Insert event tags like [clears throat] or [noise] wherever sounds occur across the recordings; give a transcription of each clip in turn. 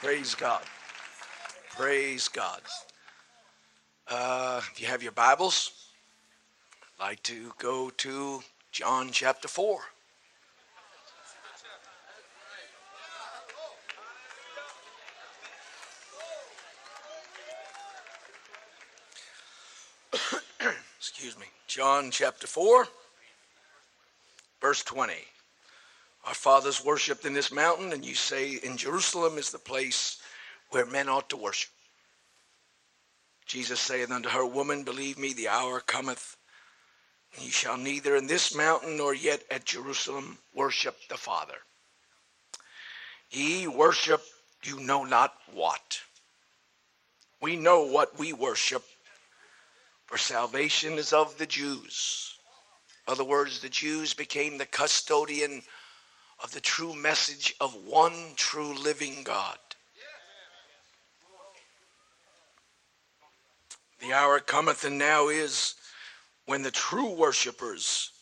Praise God. Praise God. Uh, if you have your Bibles, I'd like to go to John chapter 4. [coughs] Excuse me. John chapter 4, verse 20. Our fathers worshipped in this mountain, and you say in Jerusalem is the place where men ought to worship. Jesus saith unto her, Woman, believe me, the hour cometh, and ye shall neither in this mountain nor yet at Jerusalem worship the Father. Ye worship you know not what. We know what we worship, for salvation is of the Jews. In other words, the Jews became the custodian of the true message of one true living God. The hour cometh and now is when the true worshipers,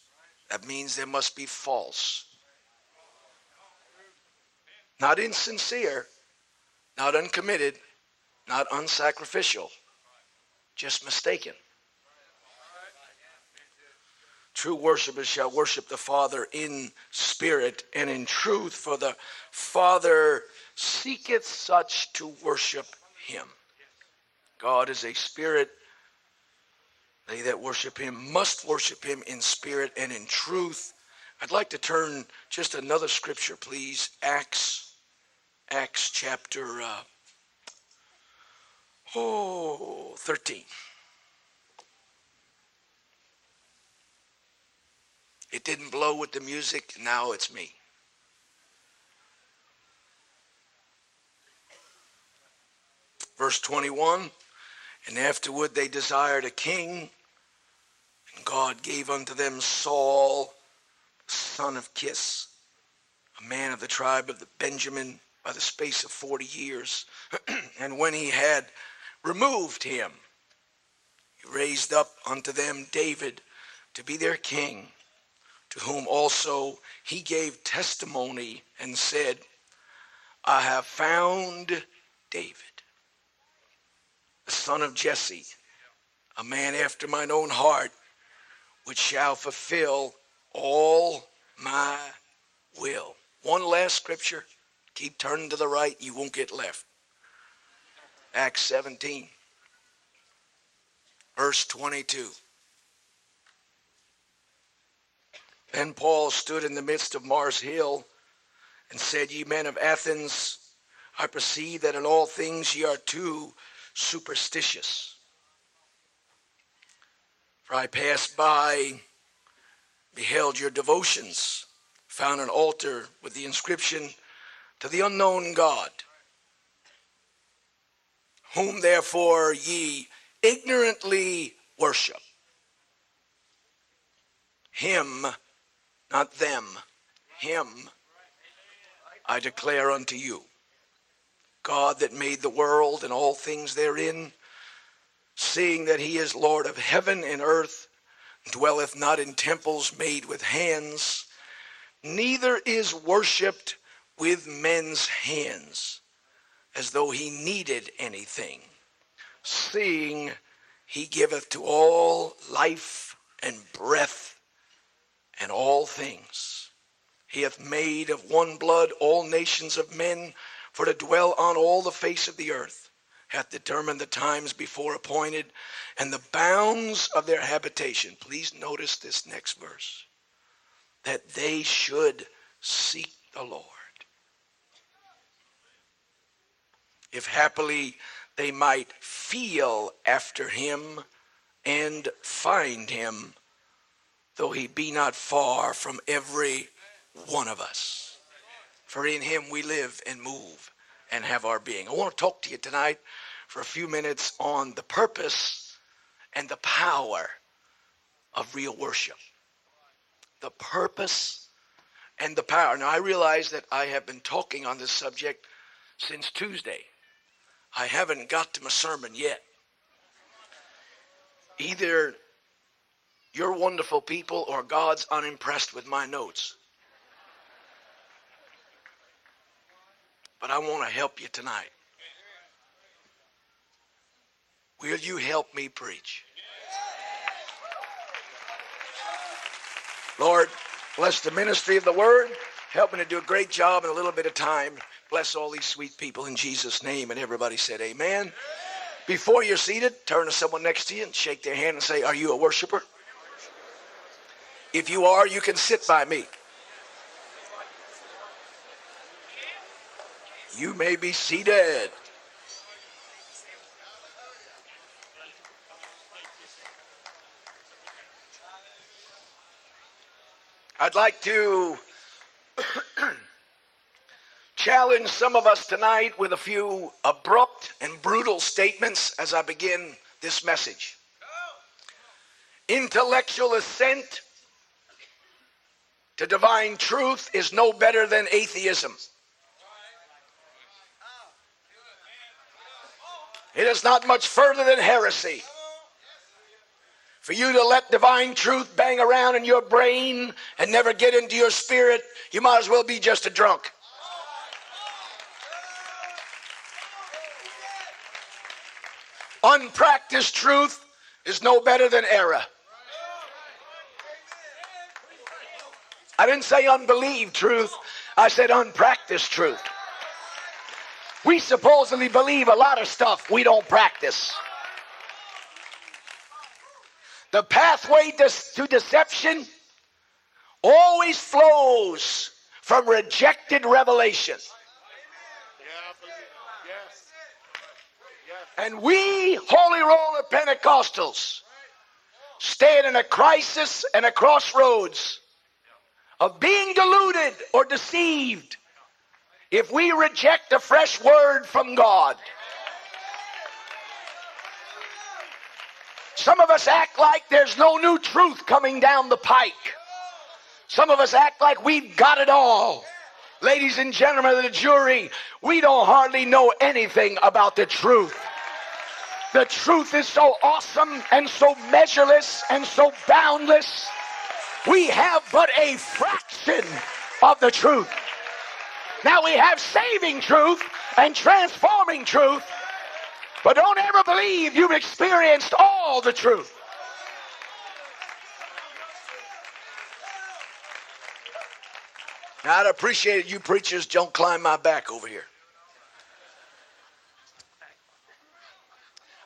that means there must be false, not insincere, not uncommitted, not unsacrificial, just mistaken. True worshipers shall worship the Father in spirit and in truth, for the Father seeketh such to worship him. God is a spirit. They that worship him must worship him in spirit and in truth. I'd like to turn just another scripture, please. Acts, Acts chapter uh, oh, 13. It didn't blow with the music, now it's me. Verse 21 And afterward they desired a king, and God gave unto them Saul, son of Kish, a man of the tribe of the Benjamin, by the space of forty years. [clears throat] and when he had removed him, he raised up unto them David to be their king to whom also he gave testimony and said, I have found David, the son of Jesse, a man after mine own heart, which shall fulfill all my will. One last scripture. Keep turning to the right, you won't get left. Acts 17, verse 22. Then Paul stood in the midst of Mars Hill and said, Ye men of Athens, I perceive that in all things ye are too superstitious. For I passed by, beheld your devotions, found an altar with the inscription, To the unknown God, whom therefore ye ignorantly worship. Him not them, him, I declare unto you. God that made the world and all things therein, seeing that he is Lord of heaven and earth, dwelleth not in temples made with hands, neither is worshipped with men's hands, as though he needed anything, seeing he giveth to all life and breath and all things. He hath made of one blood all nations of men for to dwell on all the face of the earth, hath determined the times before appointed and the bounds of their habitation. Please notice this next verse that they should seek the Lord. If happily they might feel after him and find him though he be not far from every one of us. For in him we live and move and have our being. I want to talk to you tonight for a few minutes on the purpose and the power of real worship. The purpose and the power. Now, I realize that I have been talking on this subject since Tuesday. I haven't got to my sermon yet. Either you're wonderful people or God's unimpressed with my notes. but I want to help you tonight. Will you help me preach? Lord, bless the ministry of the word. Help me to do a great job in a little bit of time. Bless all these sweet people in Jesus' name. And everybody said, Amen. Before you're seated, turn to someone next to you and shake their hand and say, Are you a worshiper? If you are, you can sit by me. You may be seated. I'd like to [clears throat] challenge some of us tonight with a few abrupt and brutal statements as I begin this message. Intellectual assent to divine truth is no better than atheism. It is not much further than heresy. For you to let divine truth bang around in your brain and never get into your spirit, you might as well be just a drunk. Unpracticed truth is no better than error. I didn't say unbelieved truth, I said unpracticed truth. We supposedly believe a lot of stuff we don't practice. The pathway to deception always flows from rejected revelation. And we, Holy Roller Pentecostals, stand in a crisis and a crossroads of being deluded or deceived if we reject a fresh word from God. Some of us act like there's no new truth coming down the pike. Some of us act like we've got it all. Ladies and gentlemen of the jury, we don't hardly know anything about the truth. The truth is so awesome and so measureless and so boundless. We have but a fraction of the truth. Now we have saving truth and transforming truth, but don't ever believe you've experienced all the truth. Now, I'd appreciate it you preachers don't climb my back over here.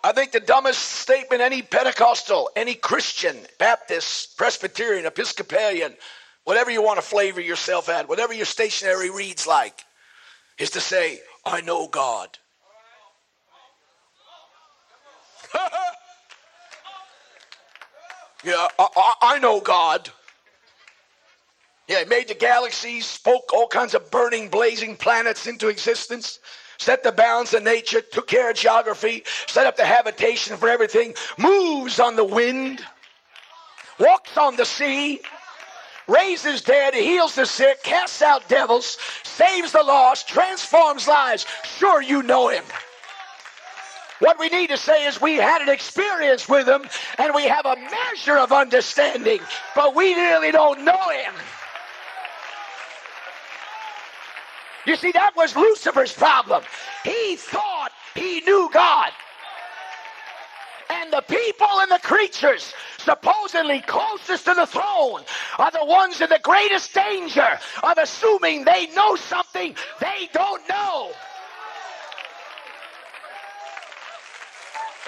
I think the dumbest statement any Pentecostal, any Christian, Baptist, Presbyterian, Episcopalian, whatever you want to flavor yourself at, whatever your stationery reads like, is to say, I know God. [laughs] yeah, I, I, I know God. Yeah, he made the galaxies, spoke all kinds of burning, blazing planets into existence set the bounds of nature, took care of geography, set up the habitation for everything, moves on the wind, walks on the sea, raises dead, heals the sick, casts out devils, saves the lost, transforms lives. Sure, you know him. What we need to say is we had an experience with him and we have a measure of understanding, but we really don't know him. You see, that was Lucifer's problem. He thought he knew God. And the people and the creatures supposedly closest to the throne are the ones in the greatest danger of assuming they know something they don't know.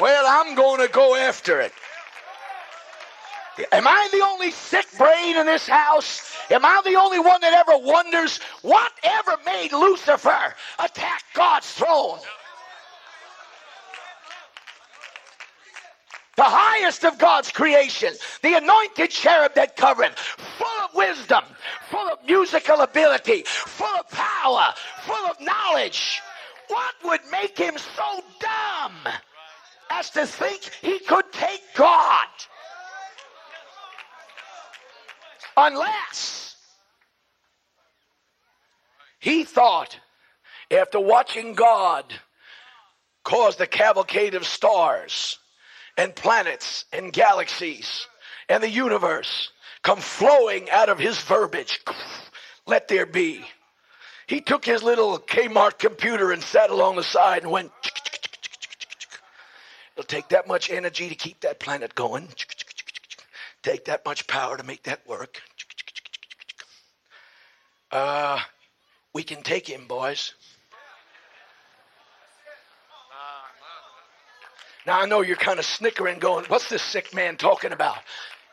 Well, I'm going to go after it. Am I the only sick brain in this house? Am I the only one that ever wonders whatever made Lucifer attack God's throne? The highest of God's creation, the anointed cherub that covered, full of wisdom, full of musical ability, full of power, full of knowledge. What would make him so dumb as to think he could take God? Unless he thought, after watching God cause the cavalcade of stars and planets and galaxies and the universe come flowing out of his verbiage, let there be. He took his little Kmart computer and sat along the side and went. It'll take that much energy to keep that planet going. Take that much power to make that work. Uh, we can take him, boys. Now I know you're kind of snickering, going, What's this sick man talking about?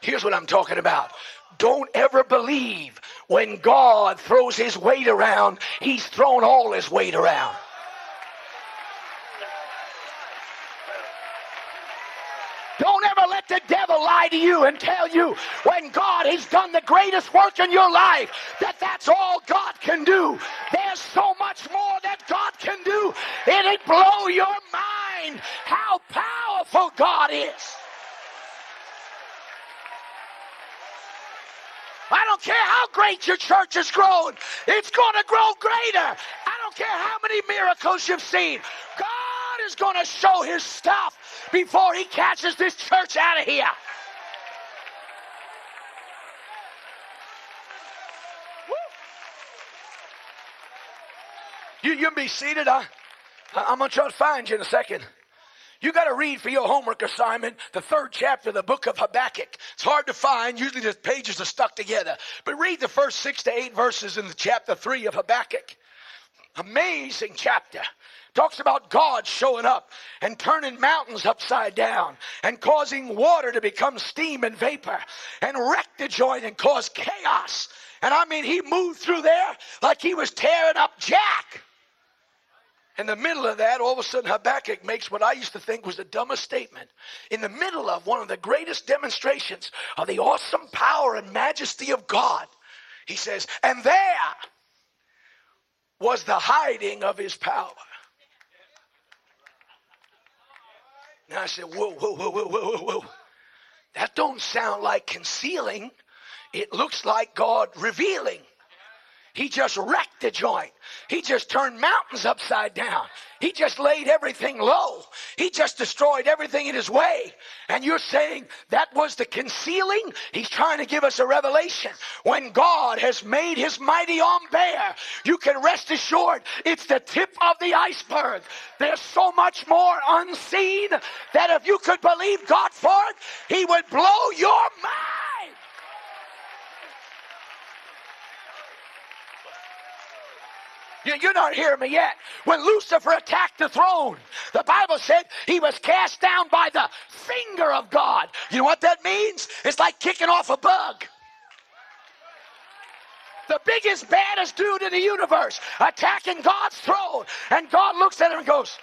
Here's what I'm talking about. Don't ever believe when God throws his weight around, he's thrown all his weight around. Lie to you and tell you when God has done the greatest work in your life that that's all God can do. There's so much more that God can do. It'd blow your mind how powerful God is. I don't care how great your church has grown, it's going to grow greater. I don't care how many miracles you've seen. God is going to show his stuff before he catches this church out of here. You, you be seated. I, I'm going to try to find you in a second. You got to read for your homework assignment the third chapter of the book of Habakkuk. It's hard to find. Usually the pages are stuck together. But read the first six to eight verses in the chapter three of Habakkuk. Amazing chapter. Talks about God showing up and turning mountains upside down and causing water to become steam and vapor and wreck the joint and cause chaos. And I mean, he moved through there like he was tearing up Jack. In the middle of that, all of a sudden, Habakkuk makes what I used to think was the dumbest statement. In the middle of one of the greatest demonstrations of the awesome power and majesty of God, he says, And there was the hiding of his power. Now I said, Whoa, whoa, whoa, whoa, whoa, whoa, whoa. That don't sound like concealing. It looks like God revealing. He just wrecked the joint. He just turned mountains upside down. He just laid everything low. He just destroyed everything in his way. And you're saying that was the concealing? He's trying to give us a revelation. When God has made his mighty arm bare, you can rest assured it's the tip of the iceberg. There's so much more unseen that if you could believe God for it, he would blow your mind. You're not hearing me yet. When Lucifer attacked the throne, the Bible said he was cast down by the finger of God. You know what that means? It's like kicking off a bug. The biggest, baddest dude in the universe attacking God's throne. And God looks at him and goes,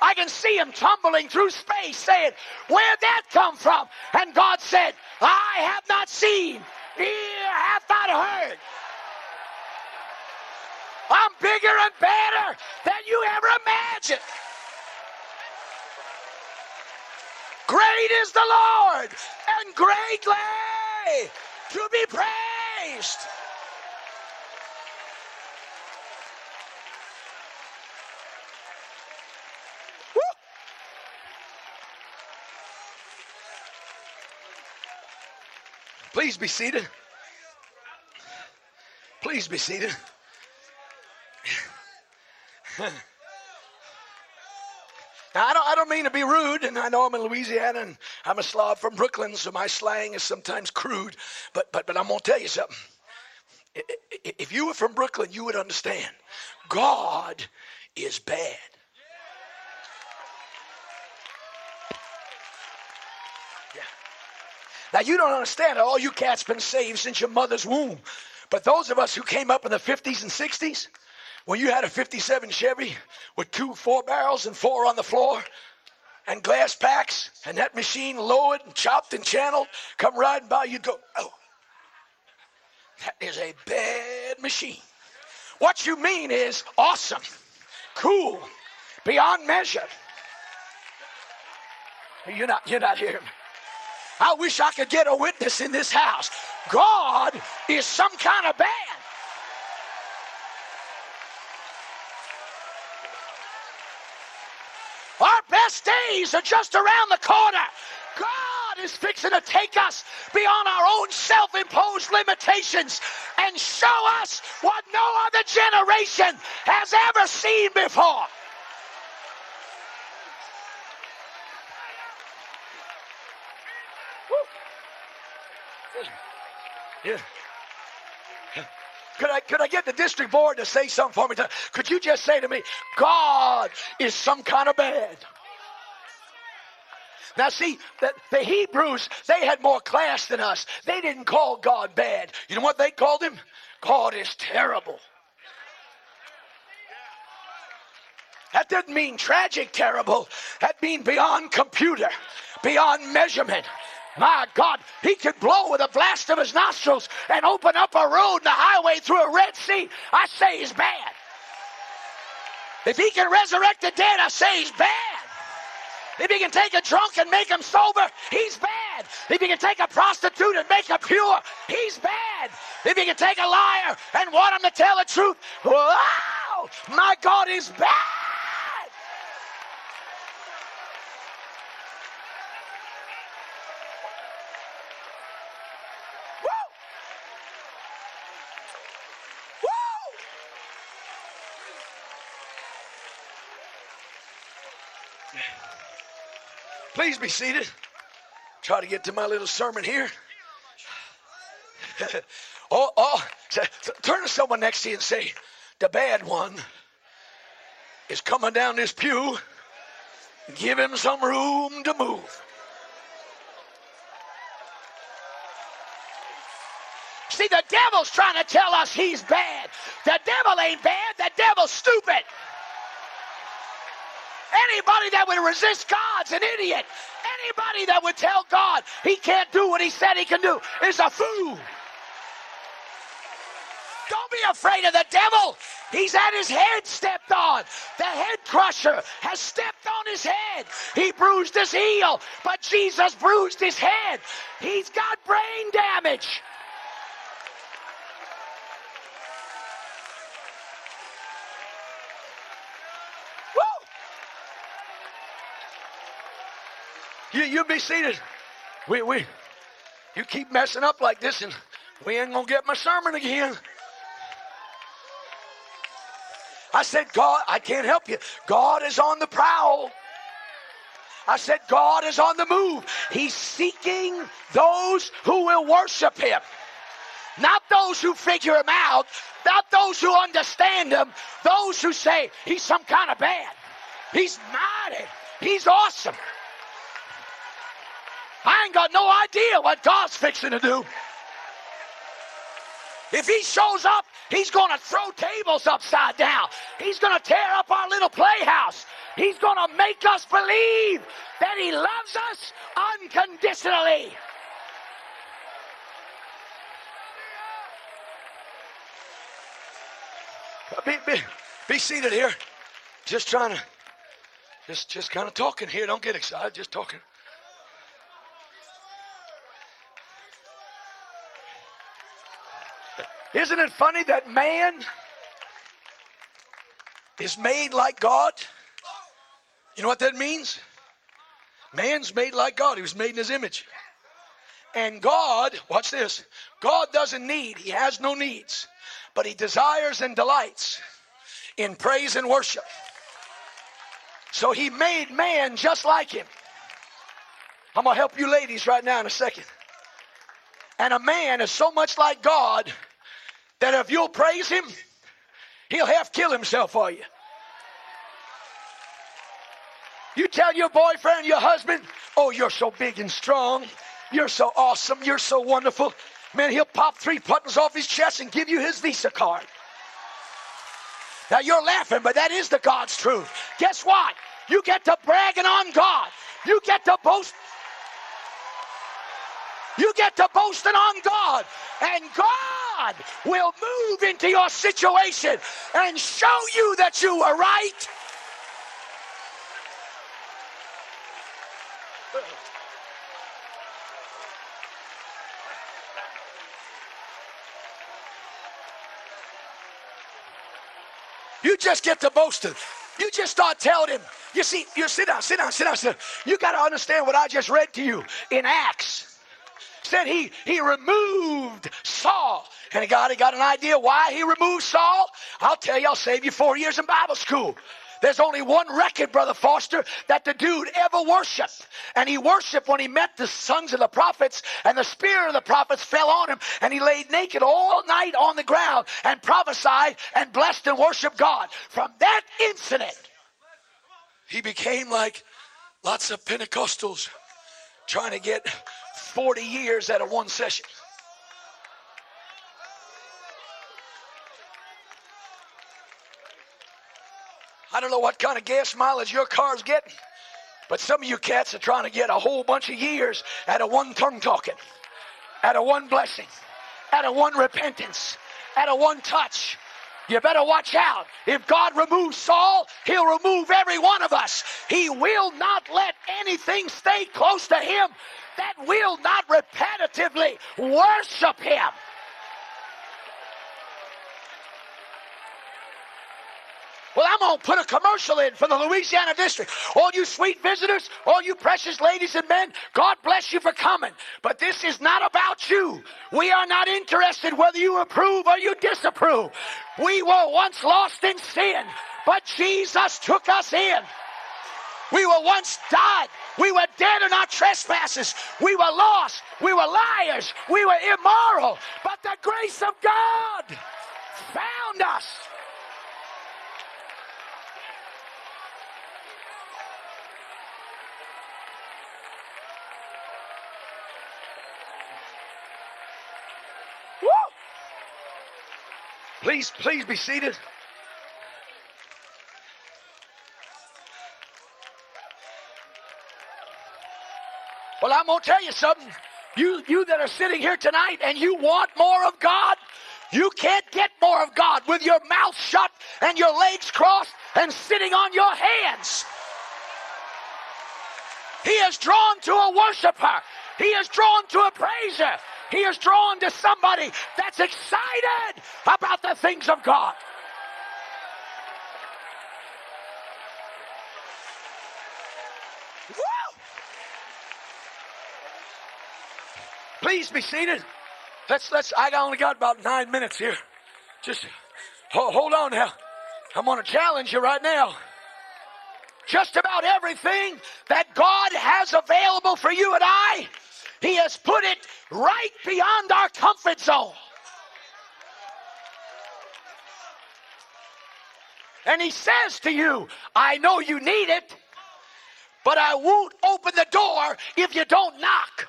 I can see him tumbling through space saying, Where'd that come from? And God said, I have not seen, ear hath not heard I'm bigger and better than you ever imagined. Great is the Lord and greatly to be praised. Please be seated. Please be seated. [laughs] now, I don't, I don't mean to be rude, and I know I'm in Louisiana and I'm a Slav from Brooklyn, so my slang is sometimes crude, but, but, but I'm going to tell you something. If you were from Brooklyn, you would understand. God is bad. Now, you don't understand all you cats been saved since your mother's womb. But those of us who came up in the 50s and 60s, when you had a 57 Chevy with two four barrels and four on the floor and glass packs, and that machine lowered and chopped and channeled, come riding by, you'd go, oh, that is a bad machine. What you mean is awesome, cool, beyond measure. You're not, you're not hearing me. I wish I could get a witness in this house. God is some kind of bad. Best days are just around the corner. God is fixing to take us beyond our own self imposed limitations and show us what no other generation has ever seen before. Yeah. Could I, could I get the district board to say something for me? Could you just say to me, God is some kind of bad? Now, see, the, the, Hebrews, they had more class than us. They didn't call God bad. You know what they called him? God is terrible. That didn't mean tragic terrible. That means beyond computer, beyond measurement. My God, he could blow with a blast of his nostrils and open up a road and a highway through a Red Sea. I say he's bad. If he can resurrect the dead, I say he's bad. If he can take a drunk and make him sober, he's bad. If he can take a prostitute and make her pure, he's bad. If he can take a liar and want him to tell the truth, wow, my God is bad. Please be seated. Try to get to my little sermon here. [laughs] oh, oh, turn to someone next to you and say, the bad one is coming down this pew. Give him some room to move. See, the devil's trying to tell us he's bad. The devil ain't bad, the devil's stupid. Anybody that would resist God's an idiot. Anybody that would tell God he can't do what he said he can do is a fool. Don't be afraid of the devil. He's had his head stepped on. The head crusher has stepped on his head. He bruised his heel, but Jesus bruised his head. He's got brain damage. You, you be seated. We, we, you keep messing up like this, and we ain't gonna get my sermon again. I said, God, I can't help you. God is on the prowl. I said, God is on the move. He's seeking those who will worship Him. Not those who figure Him out, not those who understand Him, those who say He's some kind of bad. He's mighty. He's awesome. Ain't got no idea what God's fixing to do. If he shows up, he's going to throw tables upside down. He's going to tear up our little playhouse. He's going to make us believe that he loves us unconditionally. Uh, be, be, be seated here. Just trying to, just, just kind of talking here. Don't get excited. Just talking. Isn't it funny that man is made like God? You know what that means? Man's made like God. He was made in his image. And God, watch this, God doesn't need, he has no needs, but he desires and delights in praise and worship. So he made man just like him. I'm going to help you ladies right now in a second. And a man is so much like God that if you'll praise him, he'll half kill himself for you. You tell your boyfriend, your husband, oh, you're so big and strong. You're so awesome. You're so wonderful. Man, he'll pop three buttons off his chest and give you his Visa card. Now you're laughing, but that is the God's truth. Guess what? You get to bragging on God. You get to boast. You get to boasting on God. And God God will move into your situation and show you that you were right. You just get to boasting. You just start telling him. You see, you sit down, sit down, sit down, sit down. You got to understand what I just read to you in Acts. Said he he removed Saul. And God he got an idea why he removed Saul. I'll tell you, I'll save you four years in Bible school. There's only one record, Brother Foster, that the dude ever worshiped. And he worshiped when he met the sons of the prophets, and the spirit of the prophets fell on him, and he laid naked all night on the ground and prophesied and blessed and worshiped God. From that incident, he became like lots of Pentecostals trying to get 40 years out of one session. I don't know what kind of gas mileage your car's getting, but some of you cats are trying to get a whole bunch of years out of one tongue talking, out of one blessing, out of one repentance, out of one touch. You better watch out. If God removes Saul, he'll remove every one of us. He will not let anything stay close to him that will not repetitively worship him. Well, I'm going to put a commercial in for the Louisiana District. All you sweet visitors, all you precious ladies and men, God bless you for coming. But this is not about you. We are not interested whether you approve or you disapprove. We were once lost in sin, but Jesus took us in. We were once died. We were dead in our trespasses. We were lost. We were liars. We were immoral. But the grace of God found us. Please, please be seated. I'm going to tell you something. You, you that are sitting here tonight and you want more of God, you can't get more of God with your mouth shut and your legs crossed and sitting on your hands. He is drawn to a worshiper. He is drawn to a praiser. He is drawn to somebody that's excited about the things of God. Please be seated. Let's let's. I only got about nine minutes here. Just hold, hold on now. I'm going to challenge you right now. Just about everything that God has available for you and I he has put it right beyond our comfort zone. And He says to you, I know you need it, but I won't open the door if you don't knock.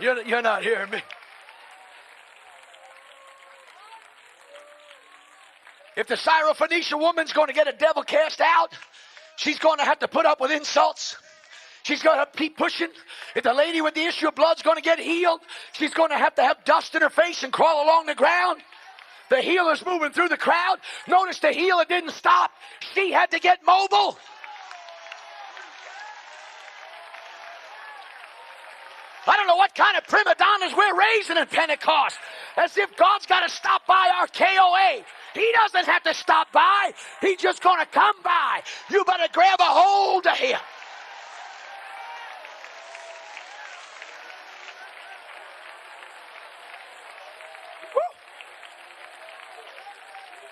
You're, you're not hearing me. If the Syrophoenician woman's going to get a devil cast out, She's going to have to put up with insults. She's going to keep pushing. If the lady with the issue of blood's going to get healed, she's going to have to have dust in her face and crawl along the ground. The healer's moving through the crowd. Notice the healer didn't stop. She had to get mobile. I don't know what kind of prima donnas we're raising in Pentecost. As if God's got to stop by our KOA. He doesn't have to stop by. He's just going to come by. You better grab a hold of him.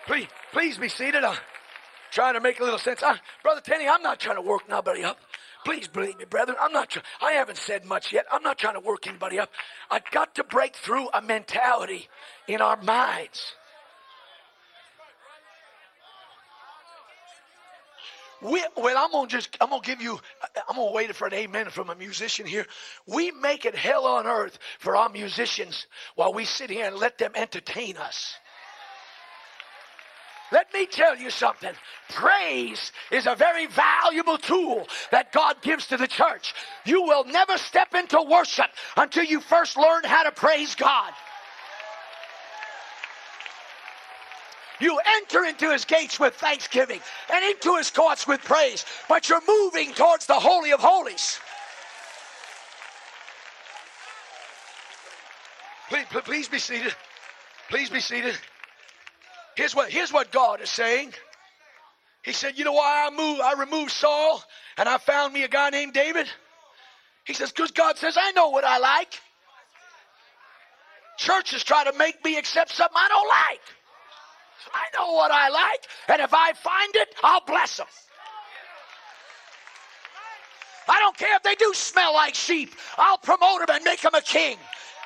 Please, please be seated. I'm trying to make a little sense. I, Brother Tenney, I'm not trying to work nobody up. Please believe me, brethren. I'm not. Try- I haven't said much yet. I'm not trying to work anybody up. I've got to break through a mentality in our minds We, well, I'm gonna just, I'm gonna give you, I'm gonna wait for an amen from a musician here. We make it hell on earth for our musicians while we sit here and let them entertain us. Let me tell you something. Praise is a very valuable tool that God gives to the church. You will never step into worship until you first learn how to praise God. You enter into his gates with thanksgiving and into his courts with praise, but you're moving towards the Holy of Holies. Please, please be seated. Please be seated. Here's what, here's what God is saying. He said, You know why I moved, I removed Saul and I found me a guy named David? He says, Because God says, I know what I like. Churches try to make me accept something I don't like. I know what I like, and if I find it, I'll bless them. I don't care if they do smell like sheep. I'll promote them and make them a king.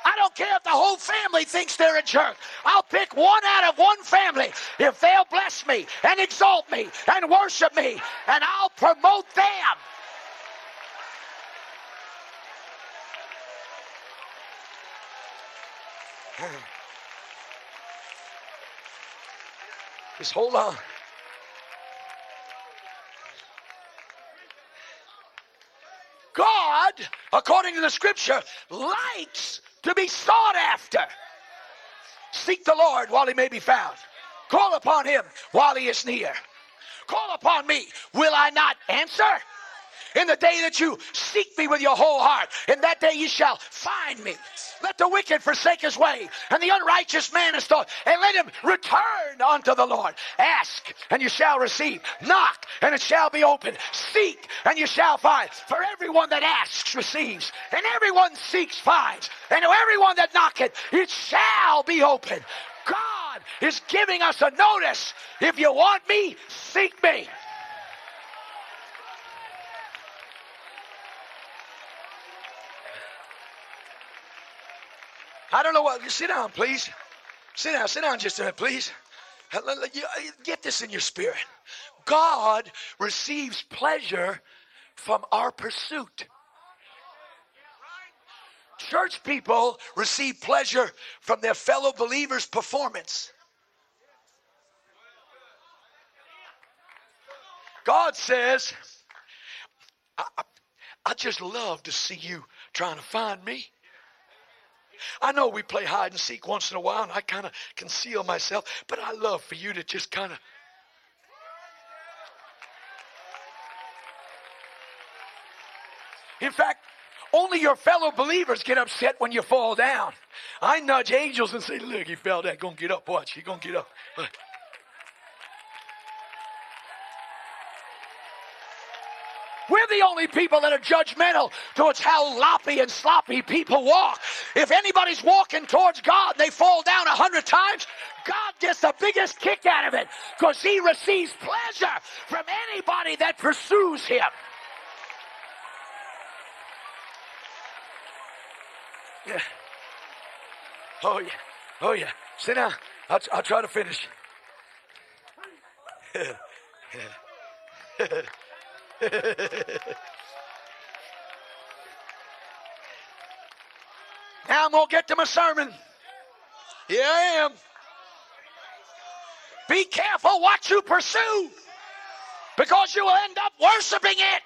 I don't care if the whole family thinks they're a jerk. I'll pick one out of one family if they'll bless me and exalt me and worship me, and I'll promote them. [sighs] Just hold on. God, according to the scripture, likes to be sought after. Seek the Lord while he may be found. Call upon him while he is near. Call upon me. Will I not answer? In the day that you seek me with your whole heart, in that day you shall find me. Let the wicked forsake his way, and the unrighteous man his thought, and let him return unto the Lord. Ask, and you shall receive. Knock, and it shall be opened. Seek, and you shall find. For everyone that asks receives, and everyone seeks finds, and to everyone that knocketh, it shall be opened. God is giving us a notice. If you want me, seek me. I don't know what. Sit down, please. Sit down. Sit down just a minute, please. Uh, get this in your spirit. God receives pleasure from our pursuit. Church people receive pleasure from their fellow believers' performance. God says, I, I, I just love to see you trying to find me. I know we play hide and seek once in a while, and I kind of conceal myself, but I love for you to just kind of. In fact, only your fellow believers get upset when you fall down. I nudge angels and say, Look, he fell down. Gonna get up. Watch. He gonna get up. We're the only people that are judgmental towards how loppy and sloppy people walk. If anybody's walking towards God they fall down a hundred times, God gets the biggest kick out of it because he receives pleasure from anybody that pursues him. Yeah. Oh, yeah. Oh, yeah. Sit down. I'll, I'll try to finish. [laughs] [laughs] [laughs] now I'm going to get to my sermon. Here I am. Be careful what you pursue because you will end up worshiping it.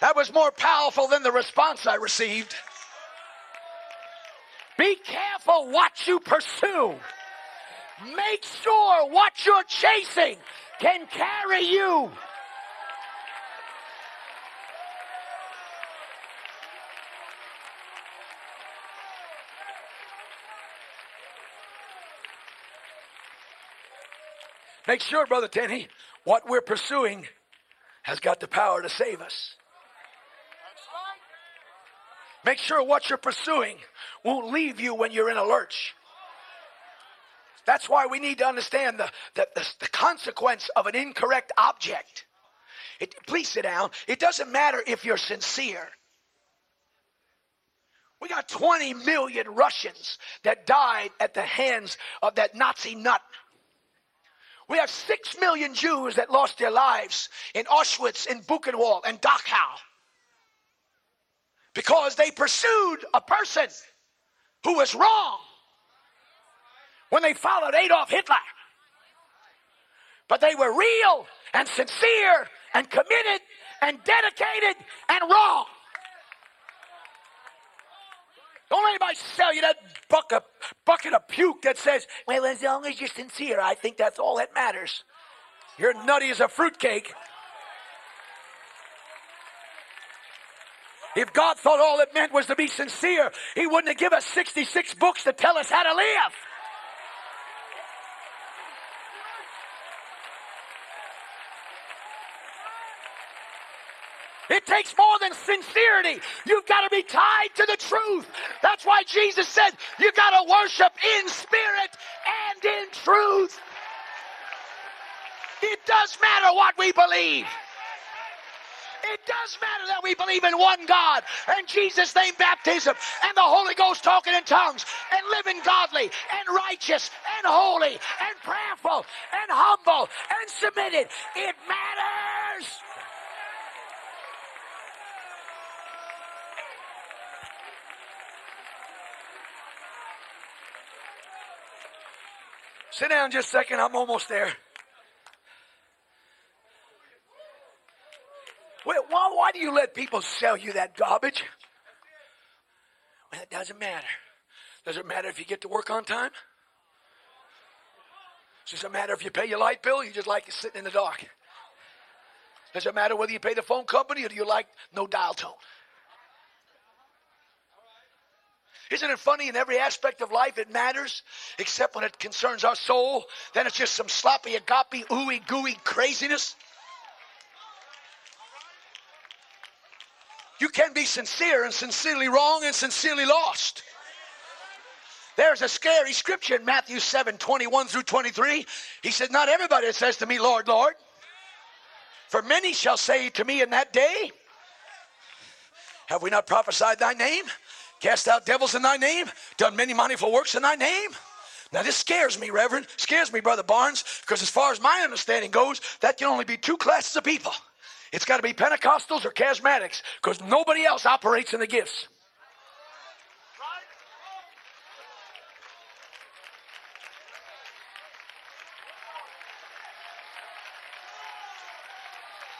That was more powerful than the response I received. Be careful what you pursue. Make sure what you're chasing can carry you. Make sure, Brother Tenney, what we're pursuing has got the power to save us. Make sure what you're pursuing won't leave you when you're in a lurch. That's why we need to understand the, the, the, the consequence of an incorrect object. It, please sit down. It doesn't matter if you're sincere. We got 20 million Russians that died at the hands of that Nazi nut. We have 6 million Jews that lost their lives in Auschwitz, in Buchenwald, and Dachau because they pursued a person who was wrong when they followed Adolf Hitler. But they were real and sincere and committed and dedicated and wrong. Don't let anybody sell you that bucket, bucket of puke that says, well, as long as you're sincere, I think that's all that matters. You're nutty as a fruitcake. If God thought all it meant was to be sincere, He wouldn't have given us 66 books to tell us how to live. It takes more than sincerity. You've got to be tied to the truth. That's why Jesus said "You've got to worship in spirit and in truth. It does matter what we believe. It does matter that we believe in one God and Jesus' name baptism and the Holy Ghost talking in tongues and living godly and righteous and holy and prayerful and humble and submitted. It matters. Sit down just a second. I'm almost there. Why, why do you let people sell you that garbage? Well, it doesn't matter. Does it matter if you get to work on time? Does it matter if you pay your light bill you just like sitting in the dark? Does it matter whether you pay the phone company or do you like no dial tone? Isn't it funny in every aspect of life it matters, except when it concerns our soul? Then it's just some sloppy, agape, ooey gooey craziness. You can be sincere and sincerely wrong and sincerely lost. There's a scary scripture in Matthew 7 21 through 23. He said, Not everybody says to me, Lord, Lord. For many shall say to me in that day, Have we not prophesied thy name? Cast out devils in thy name? Done many wonderful works in thy name? Now, this scares me, Reverend. Scares me, Brother Barnes, because as far as my understanding goes, that can only be two classes of people. It's got to be Pentecostals or Charismatics, because nobody else operates in the gifts.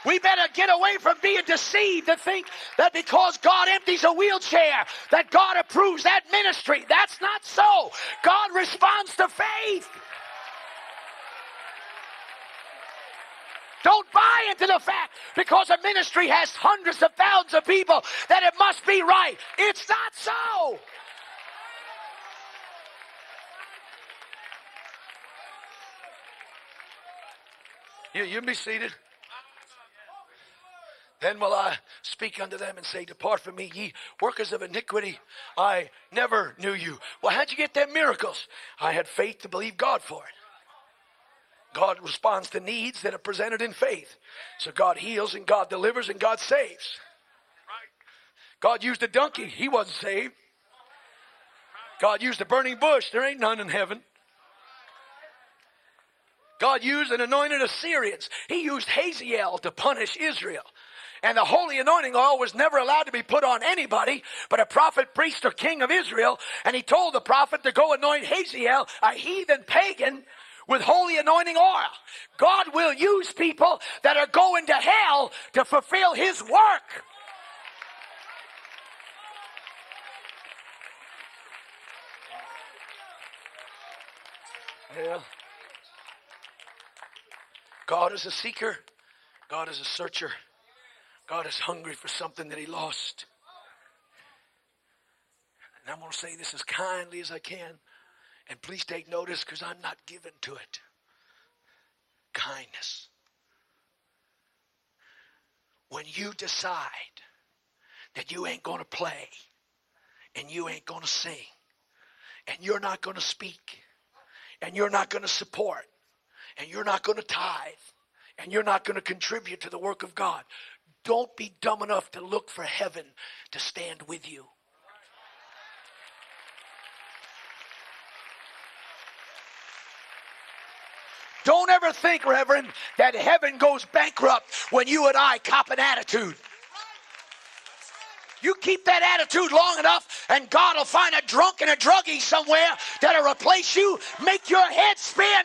We better get away from being deceived to think that because God empties a wheelchair, that God approves that ministry. That's not so. God responds to faith. Don't buy into the fact because a ministry has hundreds of thousands of people that it must be right. It's not so. You, you be seated. Then will I speak unto them and say, Depart from me, ye workers of iniquity. I never knew you. Well, how'd you get them miracles? I had faith to believe God for it. God responds to needs that are presented in faith. So God heals and God delivers and God saves. God used a donkey, he wasn't saved. God used a burning bush, there ain't none in heaven. God used an anointed Assyrians. He used Hazael to punish Israel. And the holy anointing oil was never allowed to be put on anybody but a prophet, priest, or king of Israel. And he told the prophet to go anoint Hazael, a heathen pagan, with holy anointing oil. God will use people that are going to hell to fulfill his work. Yeah. God is a seeker. God is a searcher. God is hungry for something that he lost. And I'm going to say this as kindly as I can. And please take notice because I'm not given to it. Kindness. When you decide that you ain't going to play and you ain't going to sing and you're not going to speak and you're not going to support and you're not going to tithe and you're not going to contribute to the work of God, don't be dumb enough to look for heaven to stand with you. Don't ever think, Reverend, that heaven goes bankrupt when you and I cop an attitude. You keep that attitude long enough, and God will find a drunk and a druggie somewhere that'll replace you, make your head spin.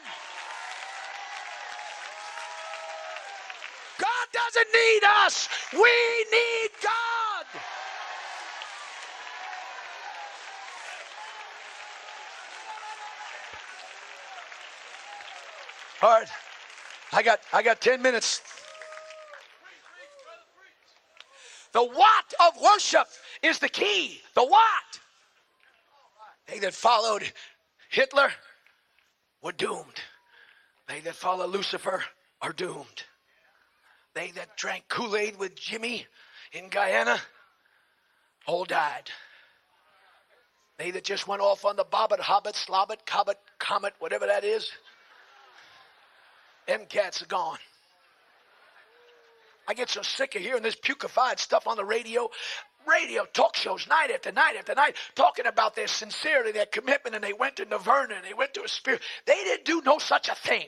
God doesn't need us. We need God. All right. I got I got 10 minutes. The what of worship is the key. The what? They that followed Hitler were doomed. They that follow Lucifer are doomed. They that drank Kool Aid with Jimmy in Guyana all died. They that just went off on the bobbit, hobbit, slobbit, cobbit, comet, whatever that is, them cats are gone. I get so sick of hearing this pukeified stuff on the radio, radio talk shows night after night after night, talking about their sincerity, their commitment, and they went to Nirvana and they went to a spirit. They didn't do no such a thing.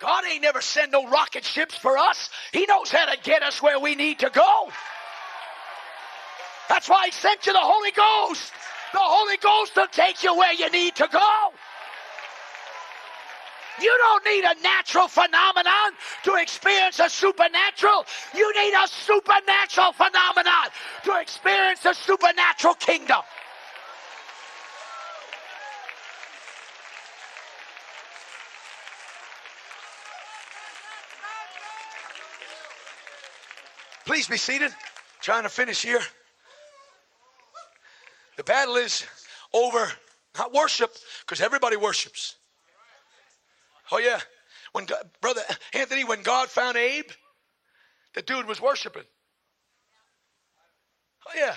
God ain't never sent no rocket ships for us. He knows how to get us where we need to go. That's why he sent you the Holy Ghost. The Holy Ghost will take you where you need to go. You don't need a natural phenomenon to experience a supernatural. You need a supernatural phenomenon to experience the supernatural kingdom. Please be seated. Trying to finish here. The battle is over, not worship, because everybody worships. Oh yeah, when God, brother Anthony, when God found Abe, the dude was worshiping. Oh yeah,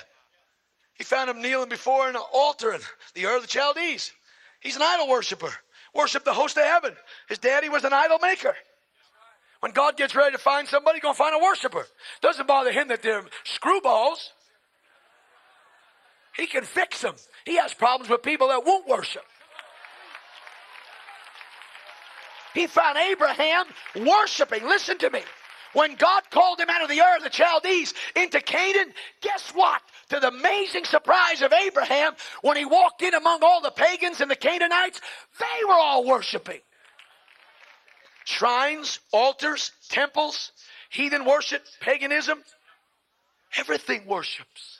he found him kneeling before an altar in the Ur of the Chaldees. He's an idol worshiper. Worship the host of heaven. His daddy was an idol maker. When God gets ready to find somebody, gonna find a worshiper. Doesn't bother him that they're screwballs. He can fix them. He has problems with people that won't worship. He found Abraham worshiping. Listen to me. When God called him out of the Ur, the Chaldees into Canaan, guess what? To the amazing surprise of Abraham, when he walked in among all the pagans and the Canaanites, they were all worshiping. Shrines, altars, temples, heathen worship, paganism, everything worships.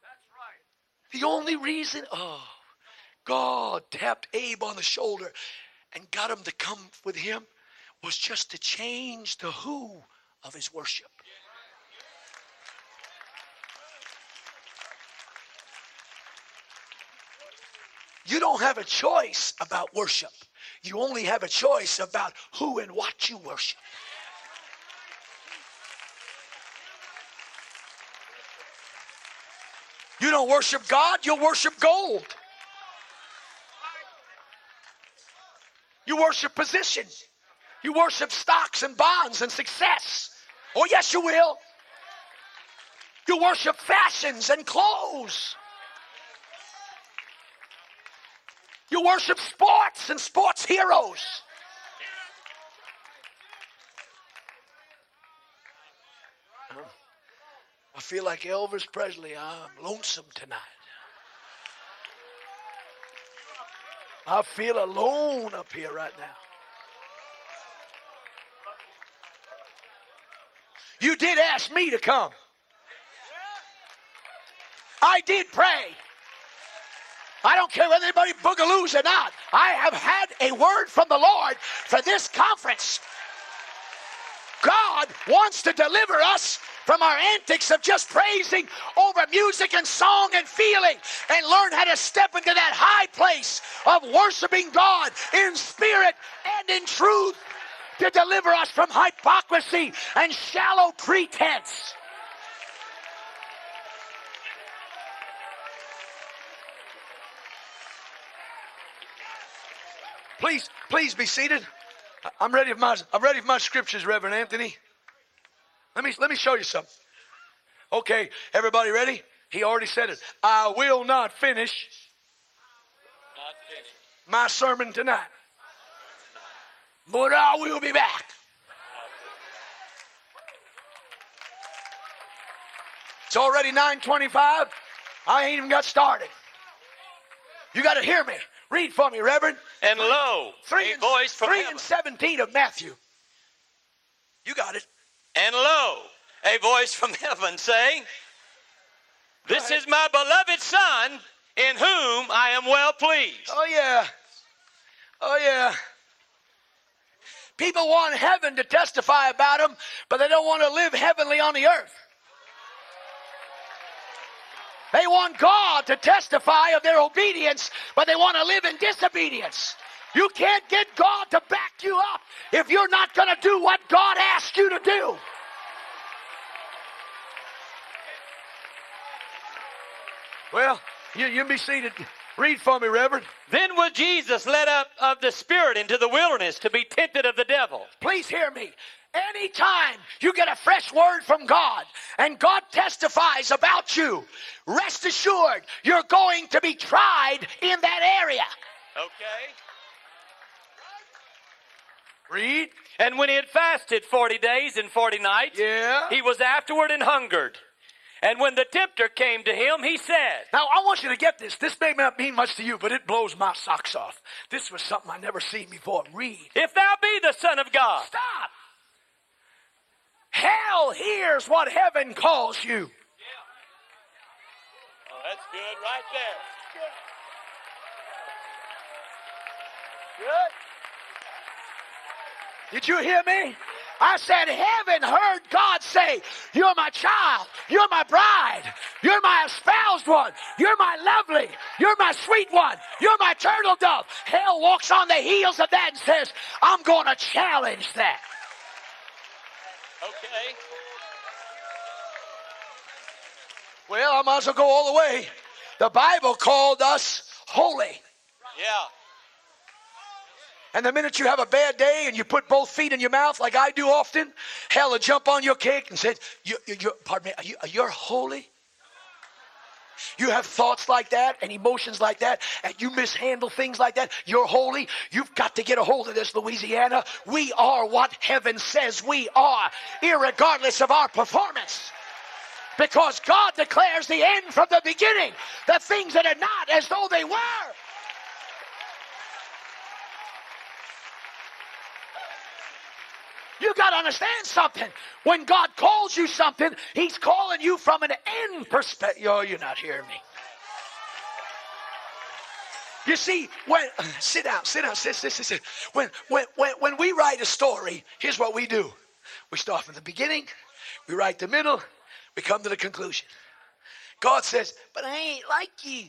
That's right. The only reason, oh, God tapped Abe on the shoulder and got him to come with him was just to change the who of his worship. You don't have a choice about worship. You only have a choice about who and what you worship. You don't worship God, you'll worship gold. You worship position. You worship stocks and bonds and success. Oh, yes, you will. You worship fashions and clothes. You worship sports and sports heroes. I feel like Elvis Presley. I'm lonesome tonight. I feel alone up here right now. You did ask me to come. I did pray. I don't care whether anybody boogaloos or not. I have had a word from the Lord for this conference. God wants to deliver us from our antics of just praising over music and song and feeling and learn how to step into that high place of worshiping God in spirit and in truth to deliver us from hypocrisy and shallow pretense. Please, please be seated. I'm ready for my I'm ready for my scriptures, Reverend Anthony. Let me let me show you something. Okay, everybody ready? He already said it. I will not finish, my sermon tonight. But I will be back. It's already 925. I ain't even got started. You got to hear me. Read for me, Reverend. And lo, Three, a and, voice from three heaven. and 17 of Matthew. You got it. And lo, a voice from heaven saying, This is my beloved Son, in whom I am well pleased. Oh, yeah. Oh, yeah. People want heaven to testify about them, but they don't want to live heavenly on the earth. They want God to testify of their obedience, but they want to live in disobedience. You can't get God to back you up if you're not going to do what God asked you to do. Well, you, you be seated. Read for me, Reverend. Then was Jesus led up of the Spirit into the wilderness to be tempted of the devil. Please hear me. Anytime you get a fresh word from God and God testifies about you, rest assured you're going to be tried in that area. Okay. Read. And when he had fasted 40 days and 40 nights, Yeah. he was afterward and hungered. And when the tempter came to him, he said, Now I want you to get this. This may not mean much to you, but it blows my socks off. This was something I never seen before. Read. If thou be the Son of God, Stop. Hell hears what heaven calls you. Oh, that's good right there. Good. Did you hear me? I said, Heaven heard God say, You're my child. You're my bride. You're my espoused one. You're my lovely. You're my sweet one. You're my turtle dove. Hell walks on the heels of that and says, I'm going to challenge that. Okay. Well, I might as well go all the way. The Bible called us holy. Yeah. And the minute you have a bad day and you put both feet in your mouth, like I do often, hell will jump on your cake and say, you, you, you, "Pardon me, are you, you're holy." You have thoughts like that and emotions like that, and you mishandle things like that. You're holy. You've got to get a hold of this, Louisiana. We are what heaven says we are, irregardless of our performance. Because God declares the end from the beginning, the things that are not as though they were. Got to understand something. When God calls you something, He's calling you from an end perspective. Oh, you're not hearing me. You see, when [sighs] sit down, sit down, sit, sit, sit, sit. When, when, when, when we write a story, here's what we do. We start from the beginning, we write the middle, we come to the conclusion. God says, but I ain't like you.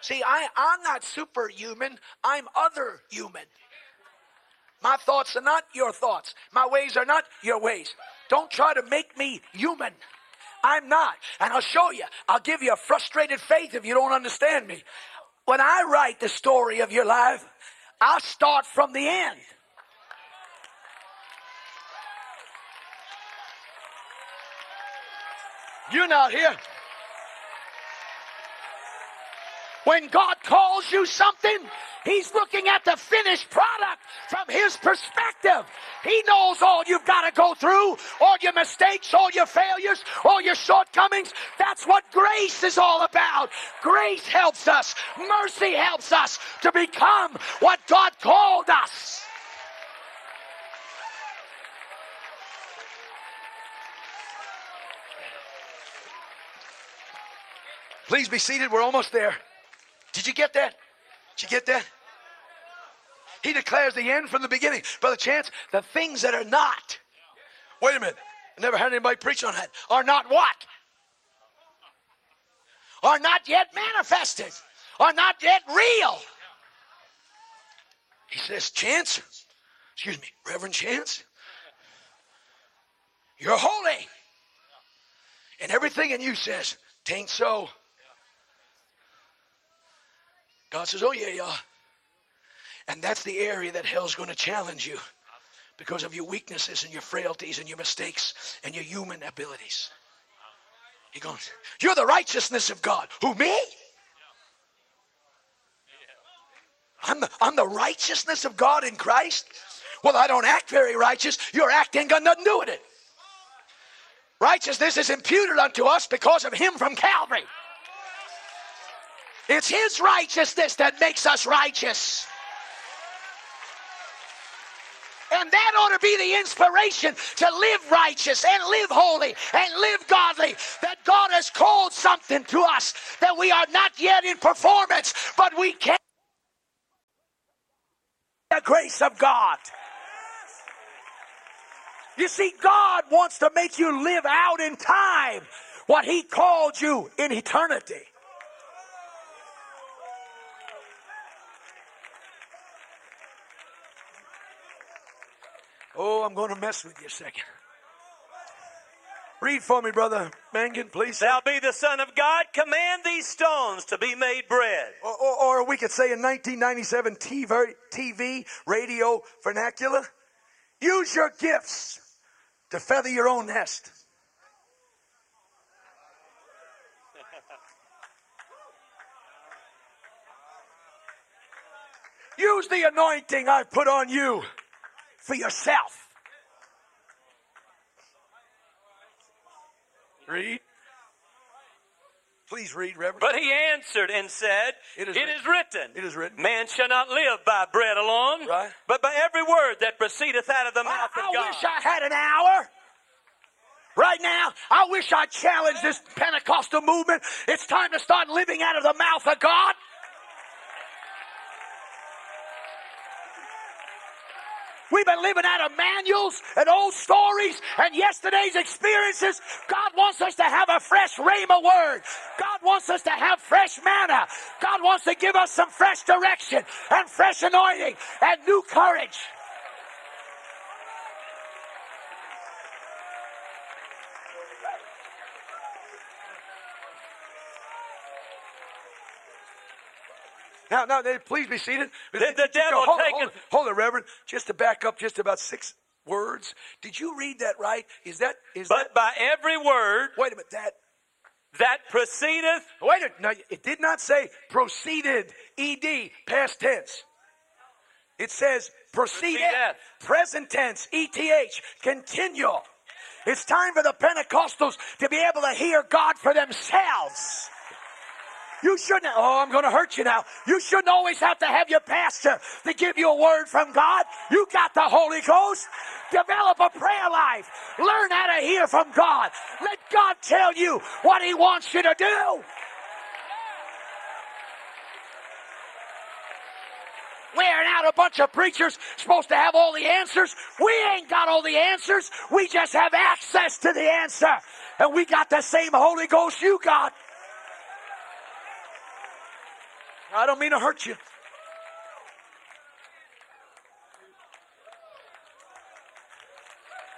See, I, I'm not superhuman, I'm other human. My thoughts are not your thoughts. My ways are not your ways. Don't try to make me human. I'm not. And I'll show you. I'll give you a frustrated faith if you don't understand me. When I write the story of your life, I'll start from the end. You're not here. When God calls you something, He's looking at the finished product from His perspective. He knows all you've got to go through, all your mistakes, all your failures, all your shortcomings. That's what grace is all about. Grace helps us, mercy helps us to become what God called us. Please be seated. We're almost there. Did you get that? Did you get that? He declares the end from the beginning. Brother Chance, the things that are not. Wait a minute. I never heard anybody preach on that. Are not what? Are not yet manifested. Are not yet real. He says, Chance, excuse me, Reverend Chance, you're holy. And everything in you says, tain't so. God says, Oh, yeah, yeah. And that's the area that hell's going to challenge you because of your weaknesses and your frailties and your mistakes and your human abilities. He goes, You're the righteousness of God. Who, me? I'm the, I'm the righteousness of God in Christ? Well, I don't act very righteous. Your act ain't got nothing to do with it. Righteousness is imputed unto us because of Him from Calvary. It's His righteousness that makes us righteous. And that ought to be the inspiration to live righteous and live holy and live godly. That God has called something to us that we are not yet in performance, but we can the grace of God. You see, God wants to make you live out in time what He called you in eternity. Oh, I'm going to mess with you a second. Read for me, brother Mangan, please. Thou be the Son of God, command these stones to be made bread. Or, or, or we could say in 1997 TV, TV, radio vernacular, use your gifts to feather your own nest. [laughs] Use the anointing I've put on you for yourself. Read. Please read, Reverend. But he answered and said, It is It written. is written. It is written. Man shall not live by bread alone, Right. but by every word that proceedeth out of the mouth I of God. I wish I had an hour. Right now, I wish I challenged this Pentecostal movement. It's time to start living out of the mouth of God. We've been living out of manuals and old stories and yesterday's experiences. God wants us to have a fresh rhema word. God wants us to have fresh manna. God wants to give us some fresh direction and fresh anointing and new courage. Now, now, please be seated. The- the devil hold, taketh- hold, hold it, Reverend. Just to back up, just about six words. Did you read that right? Is that is But by every word? Wait a minute. That that proceedeth, wait a minute. No, it did not say proceeded. Ed past tense. It says proceeded. Proceedeth. Present tense. Eth. Continual. It's time for the Pentecostals to be able to hear God for themselves. You shouldn't. Oh, I'm going to hurt you now. You shouldn't always have to have your pastor to give you a word from God. You got the Holy Ghost. Develop a prayer life. Learn how to hear from God. Let God tell you what He wants you to do. Wearing out a bunch of preachers supposed to have all the answers. We ain't got all the answers. We just have access to the answer. And we got the same Holy Ghost you got. I don't mean to hurt you.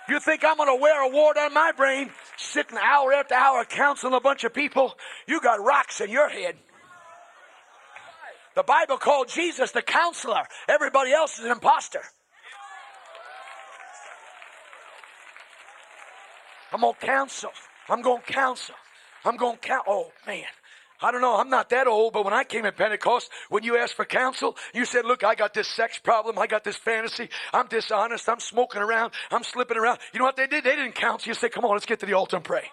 You think I'm going to wear a wart on my brain, sitting hour after hour counseling a bunch of people? You got rocks in your head. The Bible called Jesus the counselor. Everybody else is an imposter. I'm going to counsel. I'm going to counsel. I'm going to count. Oh, man. I don't know. I'm not that old, but when I came at Pentecost, when you asked for counsel, you said, Look, I got this sex problem. I got this fantasy. I'm dishonest. I'm smoking around. I'm slipping around. You know what they did? They didn't counsel. You said, Come on, let's get to the altar and pray.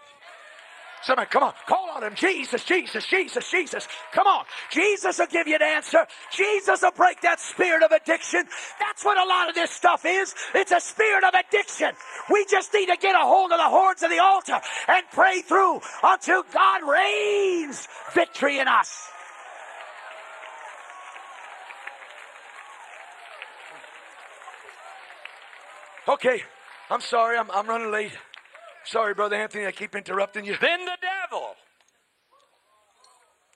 Somebody, come on, call on him. Jesus, Jesus, Jesus, Jesus. Come on. Jesus will give you an answer. Jesus will break that spirit of addiction. That's what a lot of this stuff is. It's a spirit of addiction. We just need to get a hold of the horns of the altar and pray through until God reigns victory in us. Okay, I'm sorry. I'm, I'm running late. Sorry, Brother Anthony. I keep interrupting you. then the devil,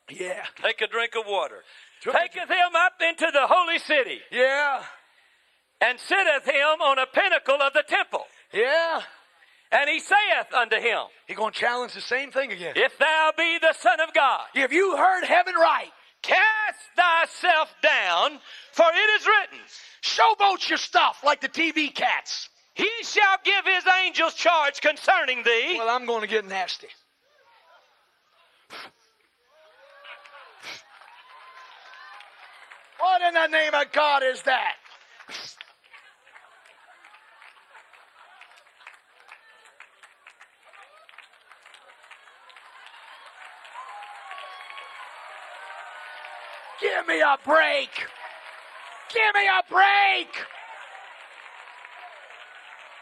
Yeah. take a drink of water, a- taketh him up into the holy city, Yeah. and sitteth him on a pinnacle of the temple. Yeah. And he saith unto him, He gonna challenge the same thing again. If thou be the Son of God, If you heard heaven right, cast thyself down, for it is written, showboat your stuff like the TV cats. He shall give his angels charge concerning thee. Well, I'm gonna get nasty. What in the name of God is that? Give me a break. Give me a break.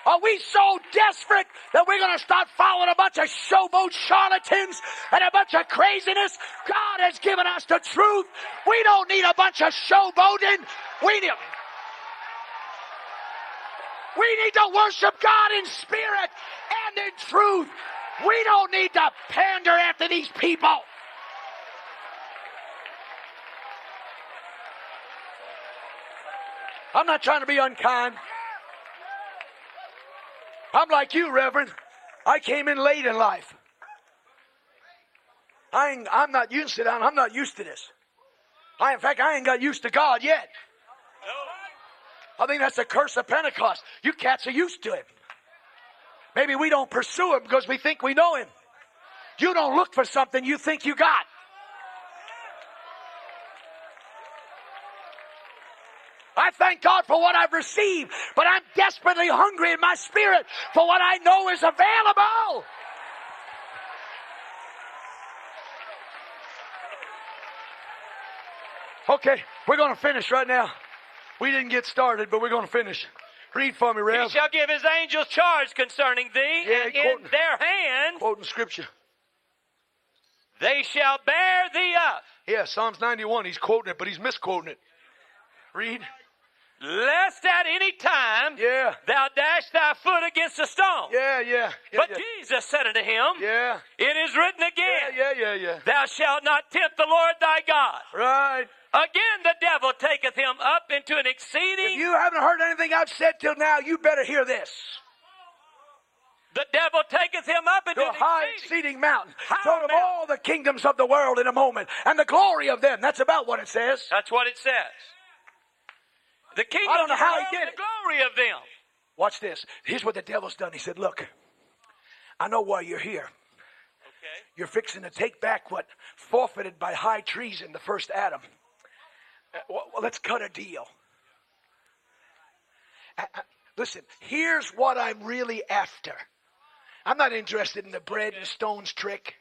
Are we so desperate that we're going to start following a bunch of showboat charlatans and a bunch of craziness? God has given us the truth. We don't need a bunch of showboating. We need. We need to worship God in spirit and in truth. We don't need to pander after these people. I'm not trying to be unkind. I'm like you, Reverend. I came in late in life. I ain't, I'm not used to that. I'm not used to this. I, in fact, I ain't got used to God yet. I think that's the curse of Pentecost. You cats are used to Him. Maybe we don't pursue Him because we think we know Him. You don't look for something you think you got. I thank God for what I've received, but I'm desperately hungry in my spirit for what I know is available. Okay, we're going to finish right now. We didn't get started, but we're going to finish. Read for me, Rev. He shall give his angels charge concerning thee, Yeah, and he in their hand Quoting scripture. they shall bear thee up, Yeah, Psalms 91. He's quoting it, but he's misquoting it. Read. Lest at any time Yeah. thou dash thy foot against a stone. Yeah, yeah. yeah but yeah. Jesus said unto him, yeah. It is written again, yeah, yeah, yeah. Thou shalt not tempt the Lord thy God. Right. Again, the devil taketh him up into an exceeding. If you haven't heard anything I've said till now, you better hear this. the devil taketh him up into a high exceeding. exceeding mountain. Told him all the kingdoms of the world in a moment, and the glory of them. That's about what it says. That's what it says. The kingdom I don't know of how he did the it. glory of them. Watch this. Here's what the devil's done. He said, Look, I know why you're here. Okay. You're fixing to take back what forfeited by high treason the first Adam. Uh, well, well, let's cut a deal. Uh, uh, listen, here's what I'm really after. I'm not interested in the bread and stones trick.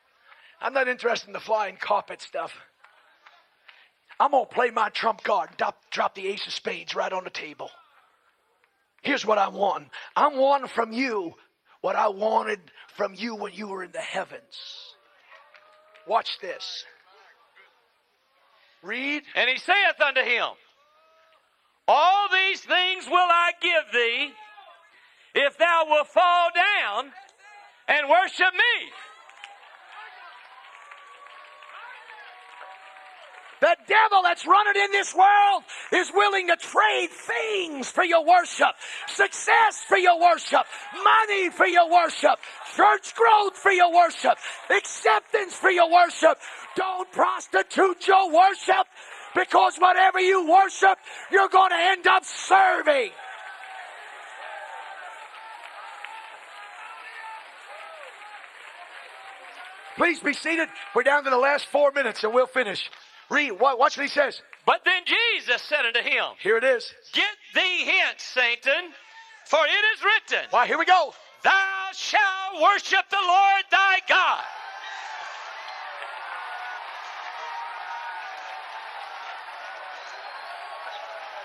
I'm not interested in the flying carpet stuff. I'm going to play my trump card, drop, drop the ace of spades right on the table. Here's what I want I'm wanting from you what I wanted from you when you were in the heavens. Watch this. Read. And he saith unto him, All these things will I give thee if thou wilt fall down and worship me. The devil that's running in this world is willing to trade things for your worship, success for your worship, money for your worship, church growth for your worship, acceptance for your worship. Don't prostitute your worship because whatever you worship, you're going to end up serving. Please be seated. We're down to the last four minutes and we'll finish. Read. Watch what he says. But then Jesus said unto him, Here it is. Get thee hence, Satan, for it is written, Why, here we go. Thou shalt worship the Lord thy God.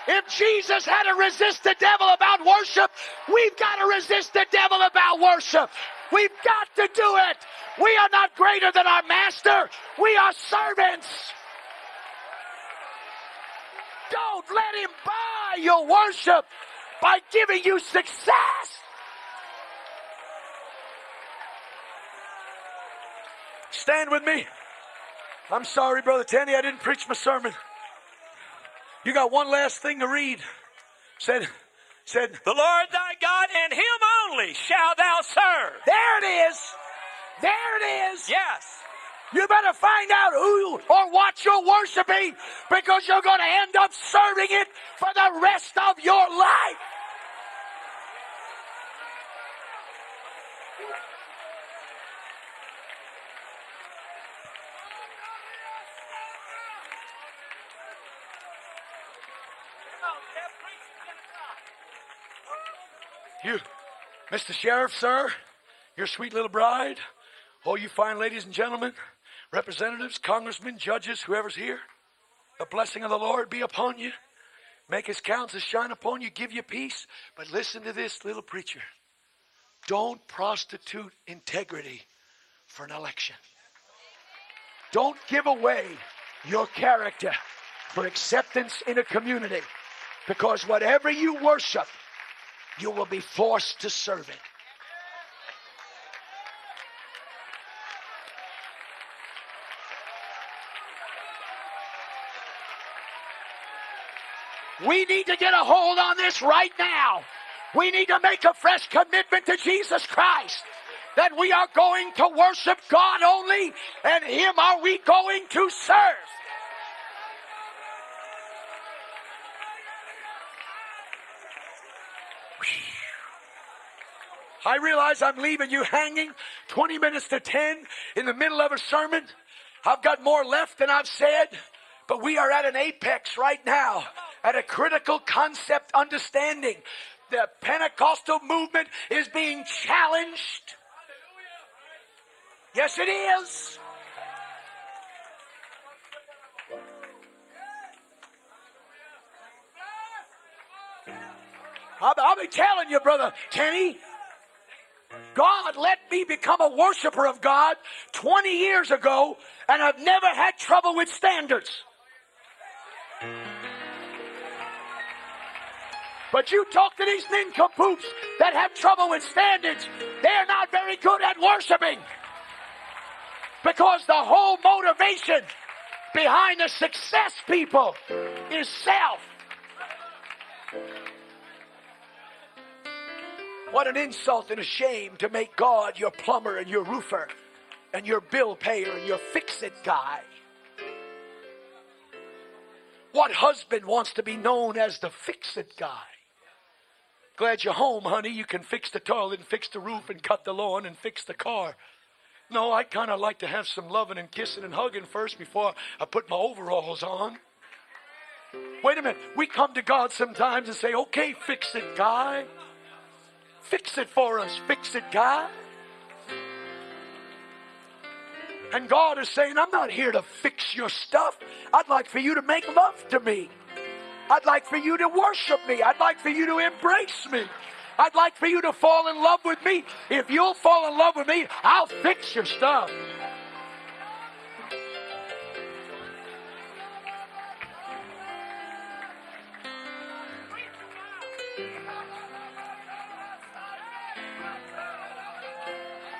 If Jesus had to resist the devil about worship, we've got to resist the devil about worship. We've got to do it. We are not greater than our master. We are servants. Don't let him buy your worship by giving you success. Stand with me. I'm sorry, Brother Tanny, I didn't preach my sermon. You got one last thing to read. Said, said, The Lord thy God, and him only shall thou serve. there it is. There it is. Yes. You better find out who or what you're worshiping because you're going to end up serving it for the rest of your life. You, Mr. Sheriff, sir, your sweet little bride, all you fine ladies and gentlemen, representatives, congressmen, judges, whoever's here, the blessing of the Lord be upon you. Make his countenance shine upon you, give you peace. But listen to this, little preacher. Don't prostitute integrity for an election. Don't give away your character for acceptance in a community. Because whatever you worship you will be forced to serve it. We need to get a hold on this right now. We need to make a fresh commitment to Jesus Christ that we are going to worship God only, and Him are we going to serve. I realize I'm leaving you hanging 20 minutes to 10 in the middle of a sermon. I've got more left than I've said, but we are at an apex right now, at a critical concept understanding. The Pentecostal movement is being challenged. Yes, it is. I'll, be telling you, brother Kenny. God let me become a worshiper of God 20 years ago, and I've never had trouble with standards. But you talk to these nincompoops that have trouble with standards, they're not very good at worshiping. Because the whole motivation behind the success people is self. What an insult and a shame to make God your plumber and your roofer and your bill payer and your fix it guy. What husband wants to be known as the fix it guy? Glad you're home, honey. You can fix the toilet and fix the roof and cut the lawn and fix the car. No, I kind of like to have some loving and kissing and hugging first before I put my overalls on. Wait a minute. We come to God sometimes and say, okay, fix it, guy. Fix it for us. Fix it, God. And God is saying, I'm not here to fix your stuff. I'd like for you to make love to me. I'd like for you to worship me. I'd like for you to embrace me. I'd like for you to fall in love with me. If you'll fall in love with me, I'll fix your stuff.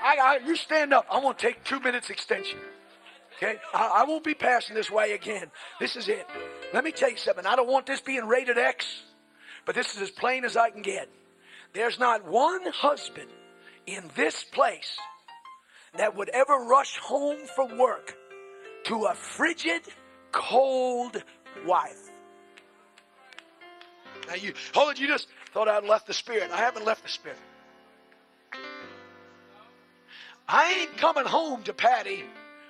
I, I, you stand up. I want to take two minutes extension. Okay? I, I won't be passing this way again. This is it. Let me tell you something. I don't want this being rated X, but this is as plain as I can get. There's not one husband in this place that would ever rush home from work to a frigid, cold wife. Now you hold it, you just thought I'd left the spirit. I haven't left the spirit. I ain't coming home to Patty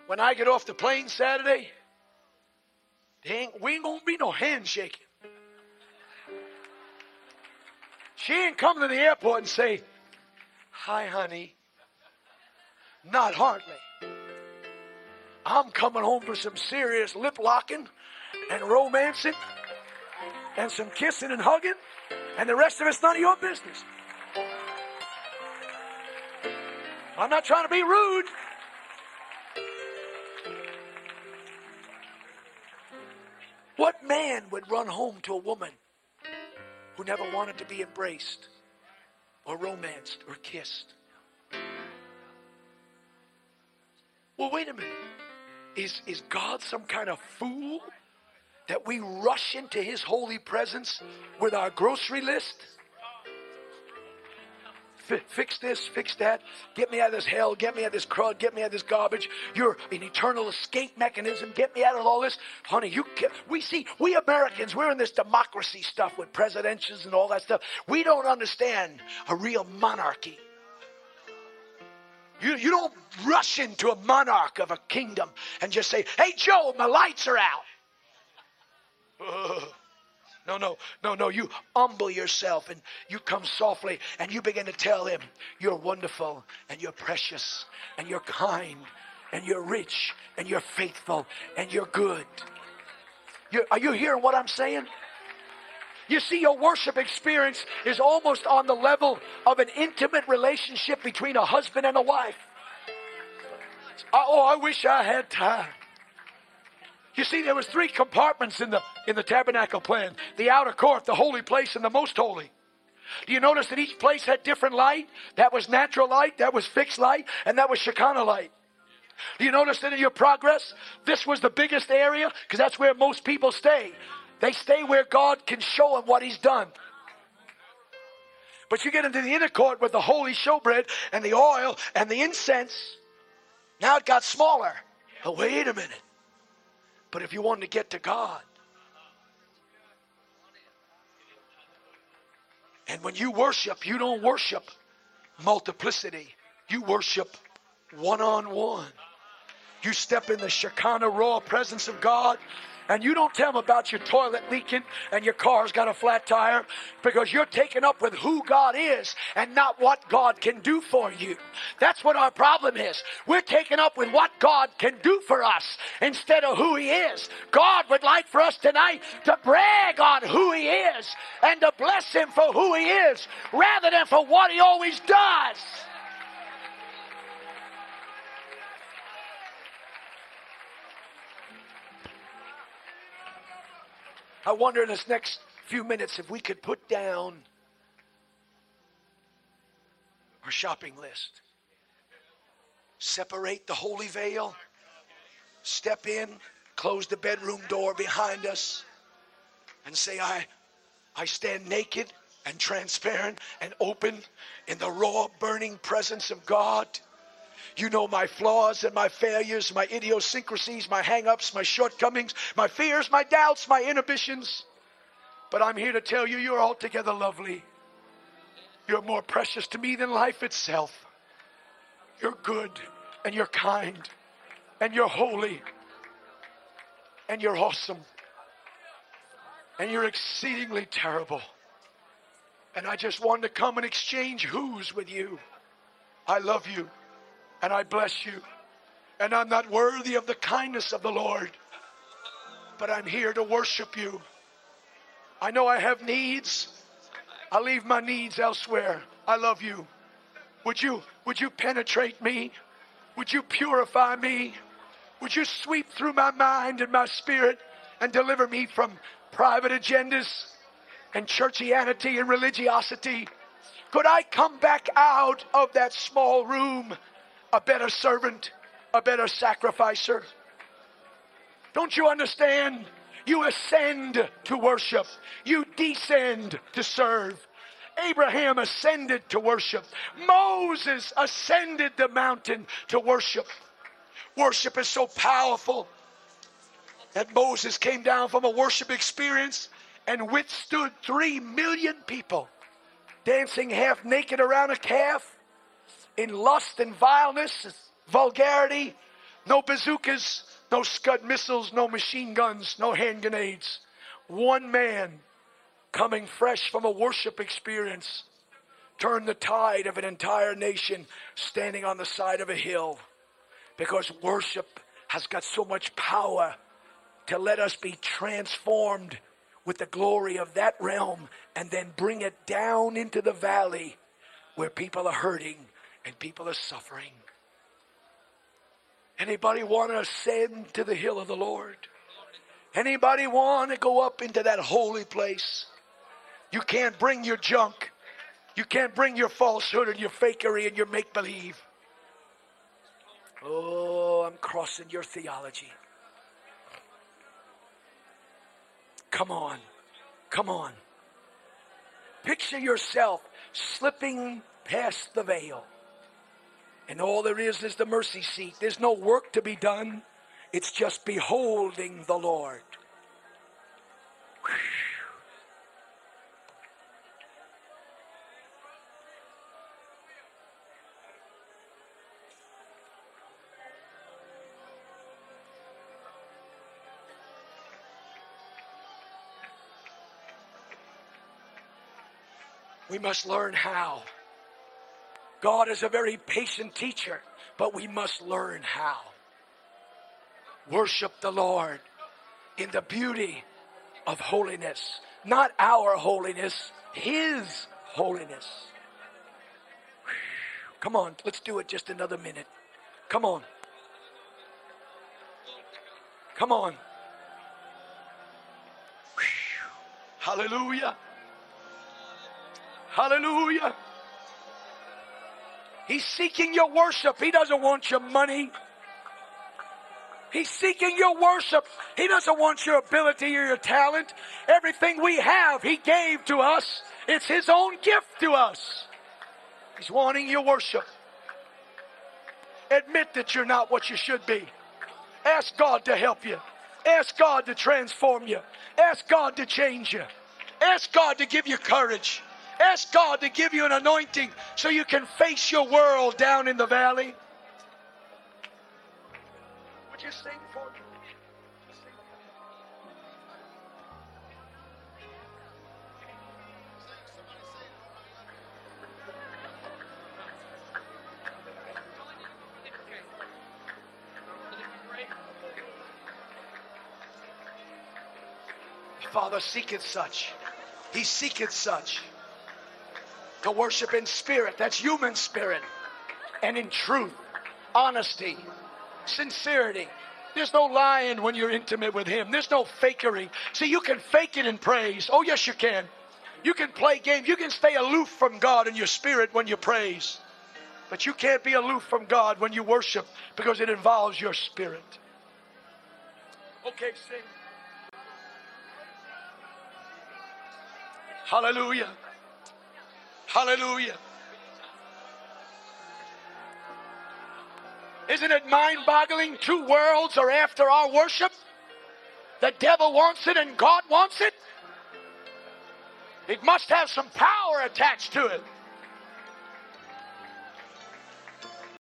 when I get off the plane Saturday. Ain't, we ain't gonna be no handshaking. She ain't coming to the airport and say, Hi, honey. Not hardly. I'm coming home for some serious lip locking and romancing and some kissing and hugging, and the rest of it's none of your business. I'm not trying to be rude. What man would run home to a woman who never wanted to be embraced or romanced or kissed? Well, wait a minute. Is, is God some kind of fool that we rush into his holy presence with our grocery list? Fix this, fix that, get me out of this hell, get me out of this crud, get me out of this garbage. You're an eternal escape mechanism. Get me out of all this, honey. You can't. we see we Americans, we're in this democracy stuff with presidentials and all that stuff. We don't understand a real monarchy. You, you don't rush into a monarch of a kingdom and just say, "Hey Joe, my lights are out." [laughs] No, no, no, no. You humble yourself and you come softly and you begin to tell him you're wonderful and you're precious and you're kind and you're rich and you're faithful and you're good. You're, are you hearing what I'm saying? You see, your worship experience is almost on the level of an intimate relationship between a husband and a wife. Oh, I wish I had time. You see, there was three compartments in the in the tabernacle plan: the outer court, the holy place, and the most holy. Do you notice that each place had different light? That was natural light, that was fixed light, and that was Shekinah light. Do you notice that in your progress, this was the biggest area? Because that's where most people stay. They stay where God can show them what He's done. But you get into the inner court with the holy showbread and the oil and the incense. Now it got smaller. But wait a minute. But if you want to get to God, and when you worship, you don't worship multiplicity, you worship one on one. You step in the Shekinah raw presence of God and you don't tell them about your toilet leaking and your car's got a flat tire because you're taken up with who God is and not what God can do for you. That's what our problem is. We're taken up with what God can do for us instead of who He is. God would like for us tonight to brag on who He is and to bless Him for who He is rather than for what He always does. I wonder in this next few minutes if we could put down our shopping list. Separate the holy veil. Step in, close the bedroom door behind us, and say, I, I stand naked and transparent and open in the raw, burning presence of God. You know my flaws and my failures, my idiosyncrasies, my hang ups, my shortcomings, my fears, my doubts, my inhibitions. But I'm here to tell you, you're altogether lovely. You're more precious to me than life itself. You're good and you're kind and you're holy and you're awesome and you're exceedingly terrible. And I just wanted to come and exchange who's with you. I love you and I bless you. And I'm not worthy of the kindness of the Lord, but I'm here to worship you. I know I have needs. I leave my needs elsewhere. I love you. Would you would you penetrate me? Would you purify me? Would you sweep through my mind and my spirit and deliver me from private agendas and churchianity and religiosity? Could I come back out of that small room a better servant, a better sacrificer. Don't you understand? You ascend to worship, you descend to serve. Abraham ascended to worship. Moses ascended the mountain to worship. Worship is so powerful that Moses came down from a worship experience and withstood three million people dancing half naked around a calf in lust and vileness, vulgarity, no bazookas, no Scud missiles, no machine guns, no hand grenades. One man coming fresh from a worship experience turned the tide of an entire nation standing on the side of a hill because worship has got so much power to let us be transformed with the glory of that realm and then bring it down into the valley where people are hurting and people are suffering. Anybody want to ascend to the hill of the Lord? Anybody want to go up into that holy place? You can't bring your junk. You can't bring your falsehood and your fakery and your make believe. Oh, I'm crossing your theology. Come on. Come on. Picture yourself slipping past the veil. And all there is is the mercy seat. There's no work to be done. It's just beholding the Lord. We must learn how. God is a very patient teacher, but we must learn how. Worship the Lord in the beauty of holiness, not our holiness, His holiness. Come on, let's do it just another minute. Come on. Come on. Hallelujah. Hallelujah. He's seeking your worship. He doesn't want your money. He's seeking your worship. He doesn't want your ability or your talent. Everything we have, He gave to us. It's His own gift to us. He's wanting your worship. Admit that you're not what you should be. Ask God to help you. Ask God to transform you. Ask God to change you. Ask God to give you courage. Ask God to give you an anointing so you can face your world down in the valley. Would you sing for me? Father seeketh such. He seeketh such. To worship in spirit, that's human spirit, and in truth, honesty, sincerity. There's no lying when you're intimate with Him. There's no fakery. See, you can fake it in praise. Oh, yes, you can. You can play games. You can stay aloof from God in your spirit when you praise. But you can't be aloof from God when you worship because it involves your spirit. Okay, sing. Hallelujah. Hallelujah. Isn't it mind boggling? Two worlds are after our worship. The devil wants it and God wants it. It must have some power attached to it.